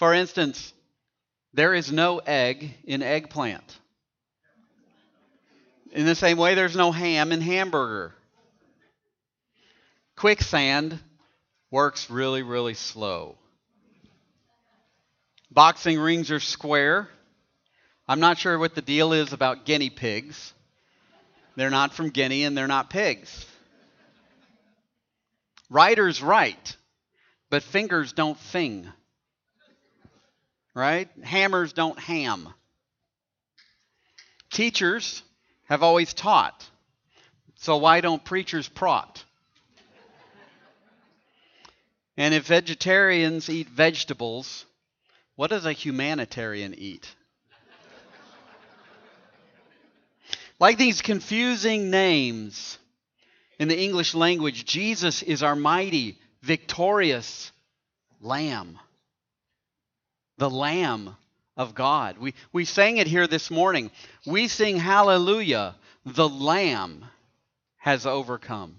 For instance, there is no egg in eggplant. In the same way, there's no ham in hamburger. Quicksand works really, really slow. Boxing rings are square. I'm not sure what the deal is about guinea pigs. They're not from Guinea and they're not pigs. Writers write, but fingers don't thing. Right? Hammers don't ham. Teachers have always taught. So why don't preachers prot? And if vegetarians eat vegetables, what does a humanitarian eat? like these confusing names in the English language, Jesus is our mighty, victorious Lamb. The Lamb of God. We, we sang it here this morning. We sing Hallelujah, the Lamb has overcome.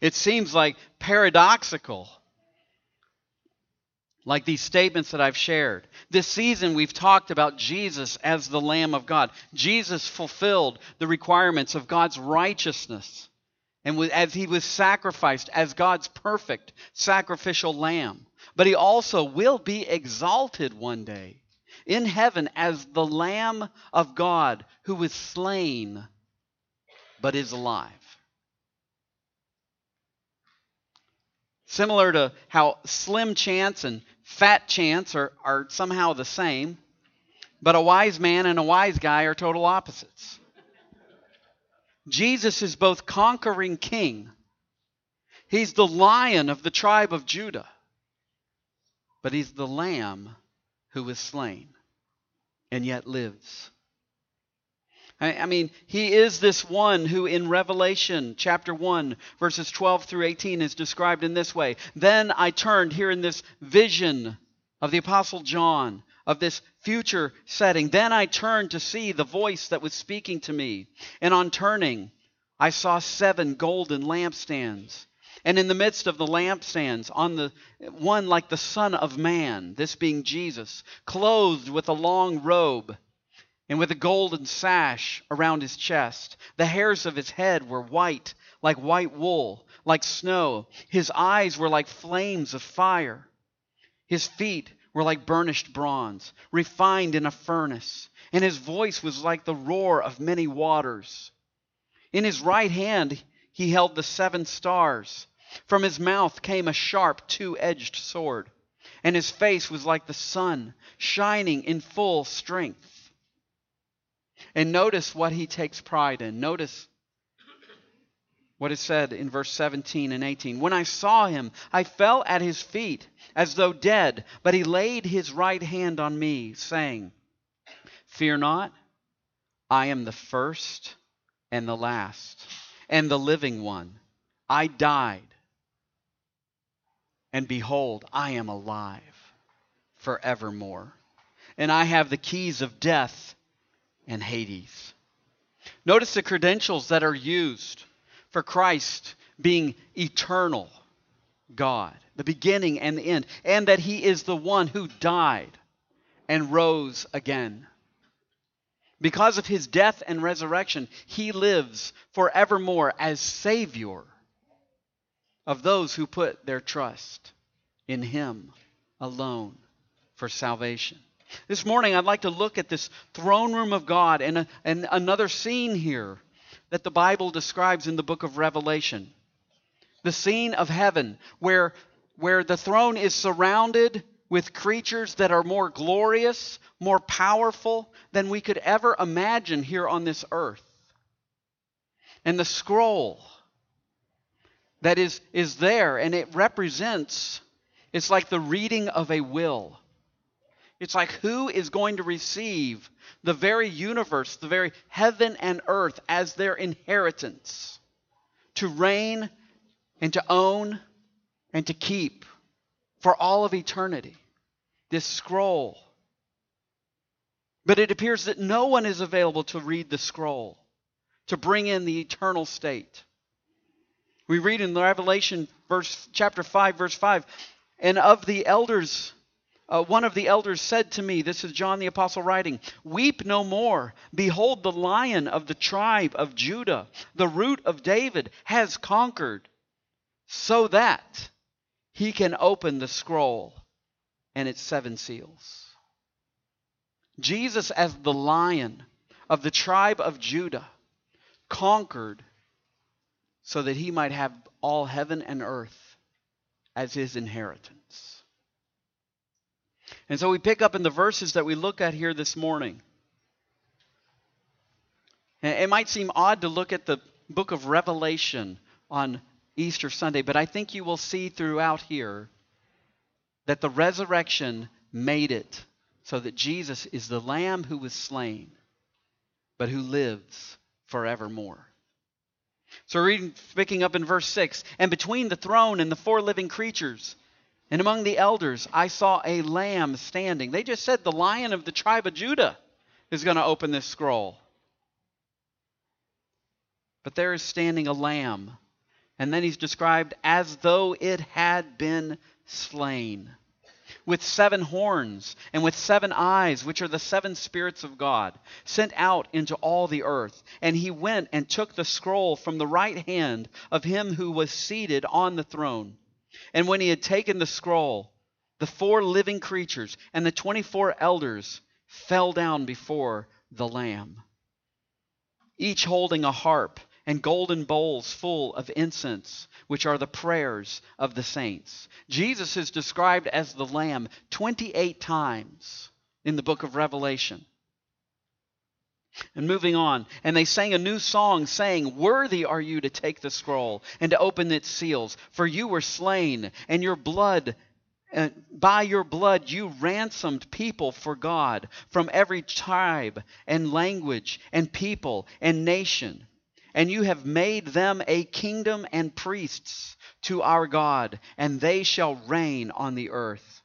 It seems like paradoxical, like these statements that I've shared. This season, we've talked about Jesus as the Lamb of God. Jesus fulfilled the requirements of God's righteousness. And as he was sacrificed as God's perfect sacrificial lamb. But he also will be exalted one day in heaven as the Lamb of God who was slain but is alive. Similar to how slim chance and fat chance are, are somehow the same, but a wise man and a wise guy are total opposites. Jesus is both conquering king, he's the lion of the tribe of Judah, but he's the lamb who was slain and yet lives. I mean, he is this one who in Revelation chapter 1, verses 12 through 18 is described in this way. Then I turned here in this vision of the Apostle John, of this future setting. Then I turned to see the voice that was speaking to me. And on turning, I saw seven golden lampstands. And in the midst of the lampstands, on the one like the Son of Man, this being Jesus, clothed with a long robe and with a golden sash around his chest. The hairs of his head were white, like white wool, like snow. His eyes were like flames of fire. His feet were like burnished bronze, refined in a furnace, and his voice was like the roar of many waters. In his right hand he held the seven stars. From his mouth came a sharp two edged sword, and his face was like the sun, shining in full strength. And notice what he takes pride in. Notice what is said in verse 17 and 18. When I saw him, I fell at his feet as though dead, but he laid his right hand on me, saying, Fear not, I am the first and the last, and the living one. I died, and behold, I am alive forevermore. And I have the keys of death and Hades. Notice the credentials that are used for Christ being eternal God, the beginning and the end, and that he is the one who died and rose again. Because of his death and resurrection, he lives forevermore as Savior of those who put their trust in him alone for salvation. This morning, I'd like to look at this throne room of God and, a, and another scene here that the Bible describes in the book of Revelation. The scene of heaven where, where the throne is surrounded with creatures that are more glorious, more powerful than we could ever imagine here on this earth. And the scroll that is, is there, and it represents, it's like the reading of a will. It's like who is going to receive the very universe, the very heaven and earth as their inheritance to reign and to own and to keep for all of eternity. This scroll. But it appears that no one is available to read the scroll, to bring in the eternal state. We read in Revelation verse chapter 5 verse 5 And of the elders, uh, one of the elders said to me, This is John the Apostle writing, Weep no more. Behold, the lion of the tribe of Judah, the root of David, has conquered, so that he can open the scroll and its seven seals. Jesus, as the lion of the tribe of Judah, conquered so that he might have all heaven and earth as his inheritance. And so we pick up in the verses that we look at here this morning. It might seem odd to look at the book of Revelation on Easter Sunday, but I think you will see throughout here that the resurrection made it so that Jesus is the Lamb who was slain, but who lives forevermore. So, reading, picking up in verse 6 And between the throne and the four living creatures, and among the elders, I saw a lamb standing. They just said the lion of the tribe of Judah is going to open this scroll. But there is standing a lamb. And then he's described as though it had been slain with seven horns and with seven eyes, which are the seven spirits of God, sent out into all the earth. And he went and took the scroll from the right hand of him who was seated on the throne. And when he had taken the scroll, the four living creatures and the twenty four elders fell down before the Lamb, each holding a harp and golden bowls full of incense, which are the prayers of the saints. Jesus is described as the Lamb 28 times in the book of Revelation. And moving on, and they sang a new song, saying, Worthy are you to take the scroll and to open its seals, for you were slain, and your blood and by your blood you ransomed people for God from every tribe and language and people and nation and you have made them a kingdom and priests to our God, and they shall reign on the earth.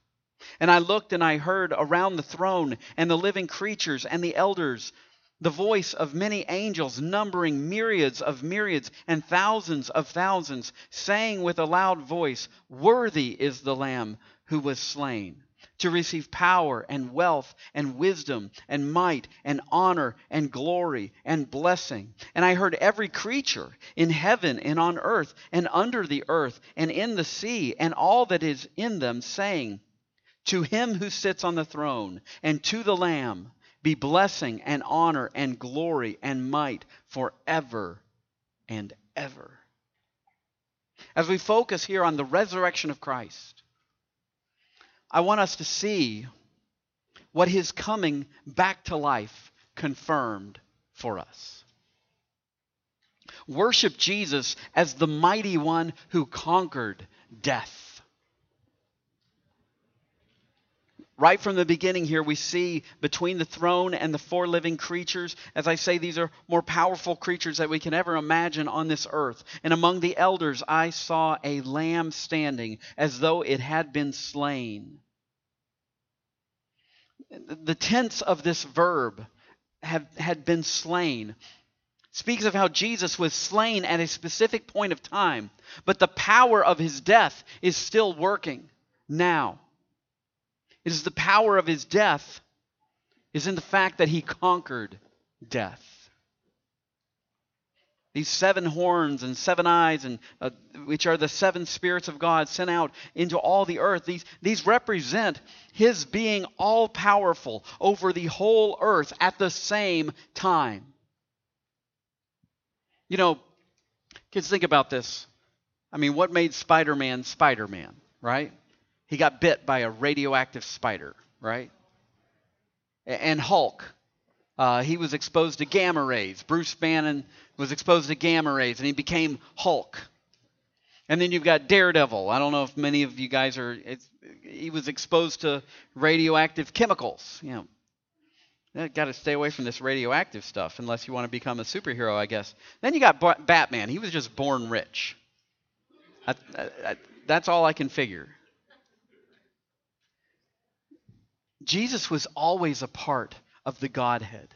And I looked and I heard around the throne and the living creatures and the elders the voice of many angels, numbering myriads of myriads and thousands of thousands, saying with a loud voice, Worthy is the Lamb who was slain to receive power and wealth and wisdom and might and honor and glory and blessing. And I heard every creature in heaven and on earth and under the earth and in the sea and all that is in them saying, To him who sits on the throne and to the Lamb be blessing and honor and glory and might forever and ever. As we focus here on the resurrection of Christ, I want us to see what his coming back to life confirmed for us. Worship Jesus as the mighty one who conquered death. Right from the beginning here, we see between the throne and the four living creatures, as I say, these are more powerful creatures that we can ever imagine on this earth. And among the elders, I saw a lamb standing as though it had been slain. The tense of this verb have, had been slain speaks of how Jesus was slain at a specific point of time, but the power of his death is still working now. Is the power of his death is in the fact that he conquered death. These seven horns and seven eyes, and uh, which are the seven spirits of God sent out into all the earth, these, these represent His being all powerful over the whole earth at the same time. You know, kids, think about this. I mean, what made Spider Man Spider Man, right? He got bit by a radioactive spider, right? And Hulk, uh, he was exposed to gamma rays. Bruce Banner was exposed to gamma rays, and he became Hulk. And then you've got Daredevil. I don't know if many of you guys are. he was exposed to radioactive chemicals. You know, got to stay away from this radioactive stuff unless you want to become a superhero, I guess. Then you got Batman. He was just born rich. I, I, that's all I can figure. Jesus was always a part of the Godhead.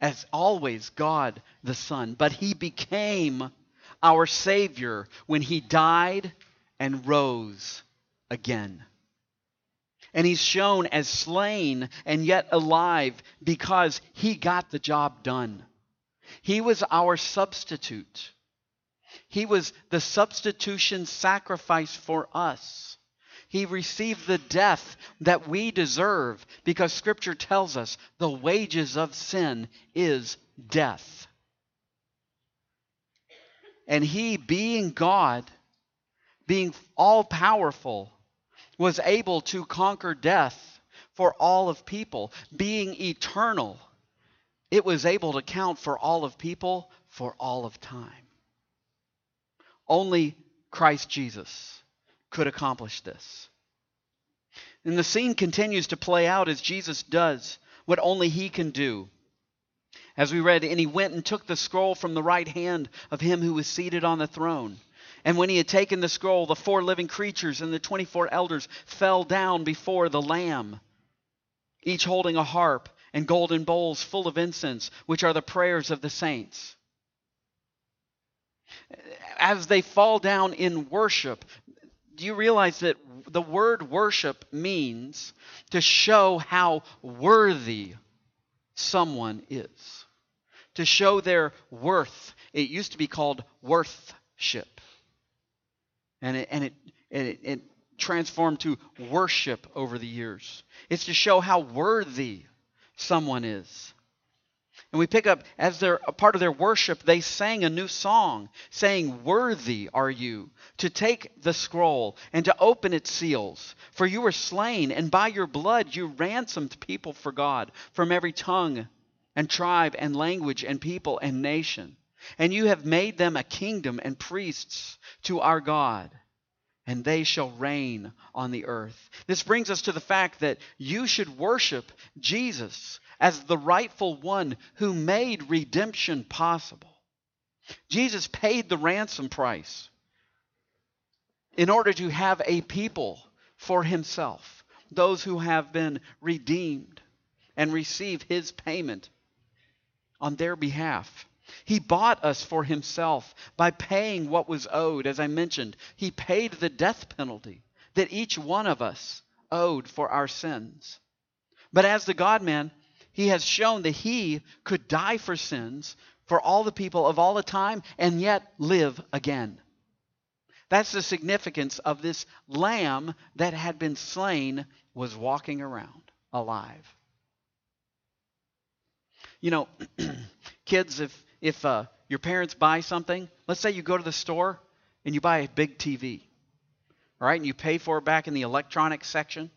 As always, God the Son. But he became our Savior when he died and rose again. And he's shown as slain and yet alive because he got the job done. He was our substitute. He was the substitution sacrifice for us. He received the death that we deserve because Scripture tells us the wages of sin is death. And He, being God, being all powerful, was able to conquer death for all of people. Being eternal, it was able to count for all of people for all of time. Only Christ Jesus could accomplish this. And the scene continues to play out as Jesus does what only he can do. As we read, and he went and took the scroll from the right hand of him who was seated on the throne. And when he had taken the scroll, the four living creatures and the 24 elders fell down before the Lamb, each holding a harp and golden bowls full of incense, which are the prayers of the saints. As they fall down in worship, do you realize that the word worship means to show how worthy someone is? To show their worth. It used to be called worthship. And it, and it, and it, it transformed to worship over the years. It's to show how worthy someone is. And we pick up, as they're a part of their worship, they sang a new song, saying, Worthy are you to take the scroll and to open its seals. For you were slain, and by your blood you ransomed people for God from every tongue and tribe and language and people and nation. And you have made them a kingdom and priests to our God, and they shall reign on the earth. This brings us to the fact that you should worship Jesus as the rightful one who made redemption possible. Jesus paid the ransom price in order to have a people for himself, those who have been redeemed and receive his payment on their behalf. He bought us for himself by paying what was owed. As I mentioned, he paid the death penalty that each one of us owed for our sins. But as the God man, he has shown that he could die for sins for all the people of all the time and yet live again. That's the significance of this lamb that had been slain was walking around alive. You know, kids, if if uh, your parents buy something, let's say you go to the store and you buy a big TV, all right, and you pay for it back in the electronics section,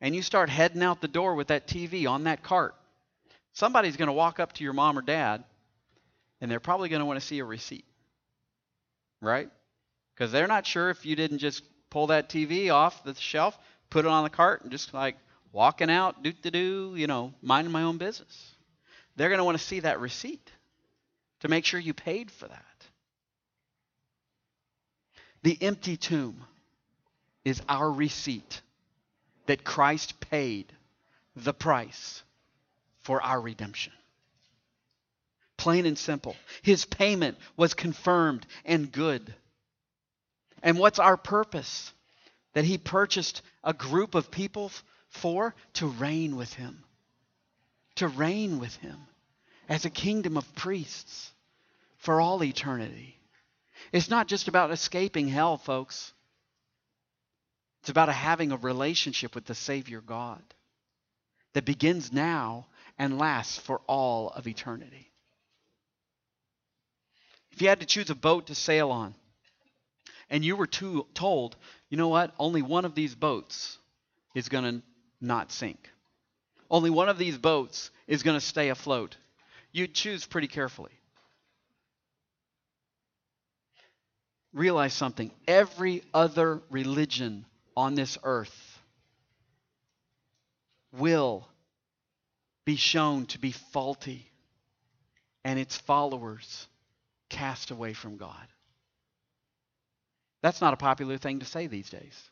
and you start heading out the door with that TV on that cart, somebody's going to walk up to your mom or dad and they're probably going to want to see a receipt. Right? Because they're not sure if you didn't just pull that TV off the shelf, put it on the cart, and just like walking out, do do do, you know, minding my own business. They're going to want to see that receipt to make sure you paid for that. The empty tomb is our receipt that Christ paid the price for our redemption. Plain and simple. His payment was confirmed and good. And what's our purpose? That he purchased a group of people for to reign with him. To reign with him as a kingdom of priests for all eternity. It's not just about escaping hell, folks. It's about having a relationship with the Savior God that begins now and lasts for all of eternity. If you had to choose a boat to sail on, and you were too, told, you know what, only one of these boats is going to not sink, only one of these boats is going to stay afloat, you'd choose pretty carefully. Realize something every other religion on this earth will be shown to be faulty and its followers cast away from God. That's not a popular thing to say these days.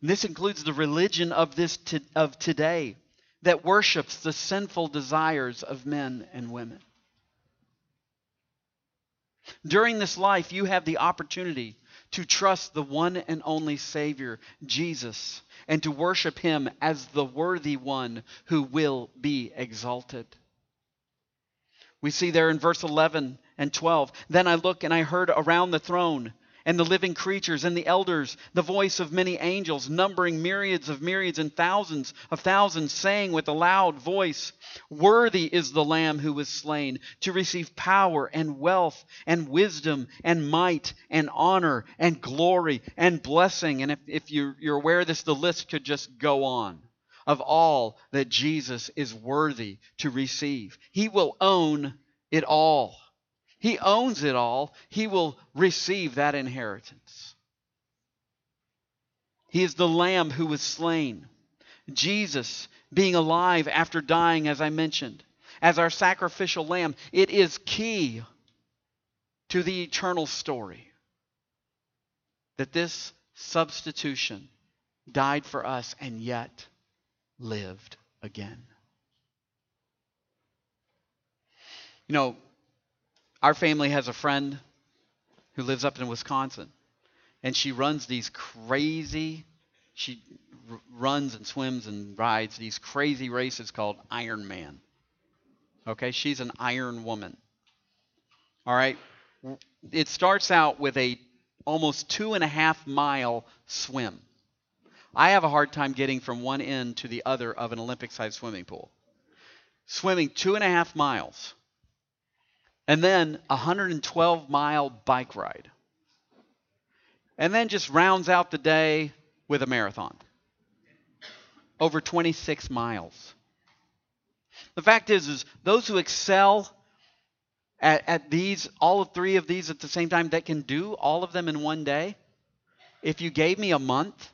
This includes the religion of this to, of today that worships the sinful desires of men and women. During this life, you have the opportunity to trust the one and only Savior, Jesus, and to worship him as the worthy one who will be exalted. We see there in verse 11 and 12 Then I looked and I heard around the throne and the living creatures and the elders, the voice of many angels, numbering myriads of myriads and thousands of thousands, saying with a loud voice, Worthy is the Lamb who was slain to receive power and wealth and wisdom and might and honor and glory and blessing. And if, if you're, you're aware of this, the list could just go on of all that Jesus is worthy to receive. He will own it all. He owns it all. He will receive that inheritance. He is the Lamb who was slain. Jesus being alive after dying, as I mentioned, as our sacrificial lamb. It is key to the eternal story that this substitution died for us and yet lived again. You know, our family has a friend who lives up in Wisconsin, and she runs these crazy, she r- runs and swims and rides these crazy races called Ironman. Okay, she's an iron woman. All right, it starts out with a almost two and a half mile swim. I have a hard time getting from one end to the other of an Olympic sized swimming pool. Swimming two and a half miles and then a 112 mile bike ride. And then just rounds out the day with a marathon. Over 26 miles. The fact is, is those who excel at, at these, all of three of these at the same time, that can do all of them in one day, if you gave me a month,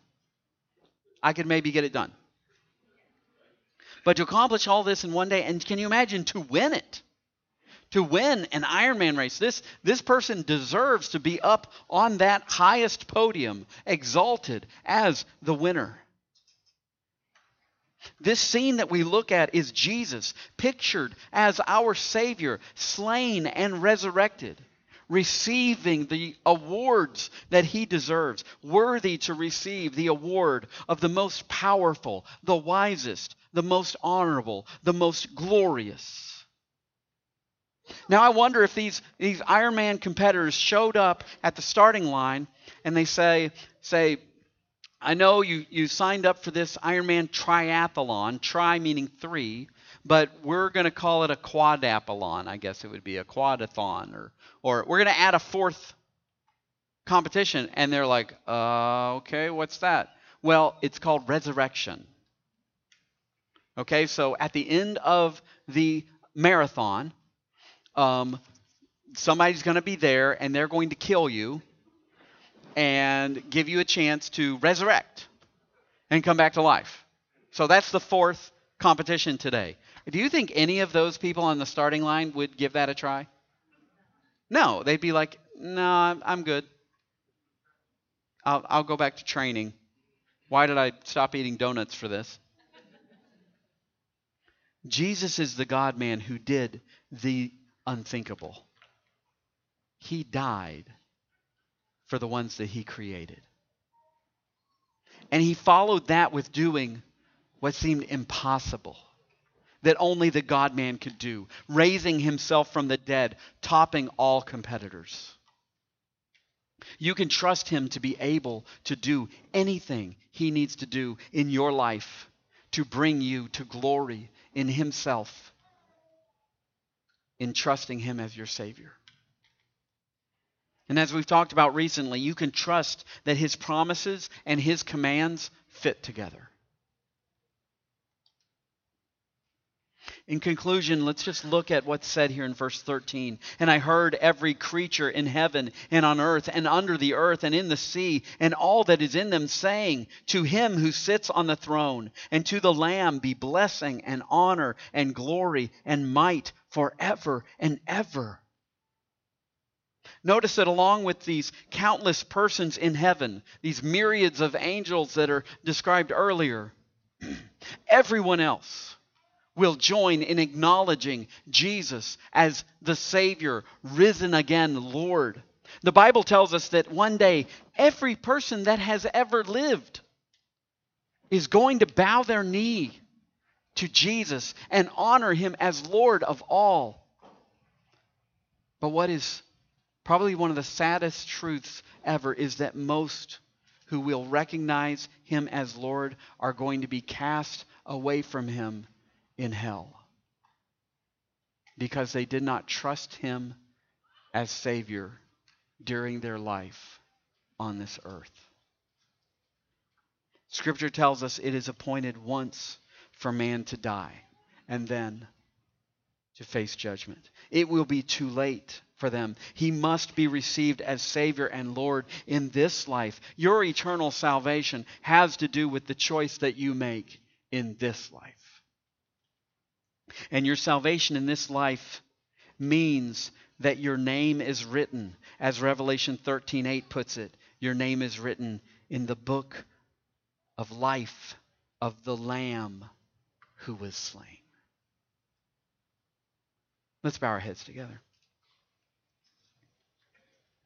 I could maybe get it done. But to accomplish all this in one day, and can you imagine to win it? To win an Ironman race. This, this person deserves to be up on that highest podium, exalted as the winner. This scene that we look at is Jesus, pictured as our Savior, slain and resurrected, receiving the awards that he deserves, worthy to receive the award of the most powerful, the wisest, the most honorable, the most glorious. Now I wonder if these, these Ironman competitors showed up at the starting line and they say, say, I know you, you signed up for this Ironman triathlon, tri meaning three, but we're going to call it a quadapalon. I guess it would be a quadathon, or, or we're going to add a fourth competition. And they're like, uh, okay, what's that? Well, it's called resurrection. Okay, so at the end of the marathon, um, somebody's going to be there and they're going to kill you and give you a chance to resurrect and come back to life. So that's the fourth competition today. Do you think any of those people on the starting line would give that a try? No, they'd be like, "No, I'm good. I'll, I'll go back to training. Why did I stop eating donuts for this?" Jesus is the God man who did the unthinkable. He died for the ones that he created. And he followed that with doing what seemed impossible, that only the God man could do, raising himself from the dead, topping all competitors. You can trust him to be able to do anything he needs to do in your life to bring you to glory in himself in trusting Him as your Savior. And as we've talked about recently, you can trust that His promises and His commands fit together. In conclusion, let's just look at what's said here in verse 13. And I heard every creature in heaven and on earth and under the earth and in the sea and all that is in them saying, To him who sits on the throne and to the Lamb be blessing and honor and glory and might forever and ever. Notice that along with these countless persons in heaven, these myriads of angels that are described earlier, everyone else will join in acknowledging Jesus as the Savior, risen again Lord. The Bible tells us that one day every person that has ever lived is going to bow their knee to Jesus and honor him as Lord of all. But what is probably one of the saddest truths ever is that most who will recognize him as Lord are going to be cast away from him in hell because they did not trust him as Savior during their life on this earth. Scripture tells us it is appointed once for man to die and then to face judgment. It will be too late for them. He must be received as Savior and Lord in this life. Your eternal salvation has to do with the choice that you make in this life. And your salvation in this life means that your name is written, as Revelation 13:8 puts it. Your name is written in the book of life of the Lamb who was slain. Let's bow our heads together.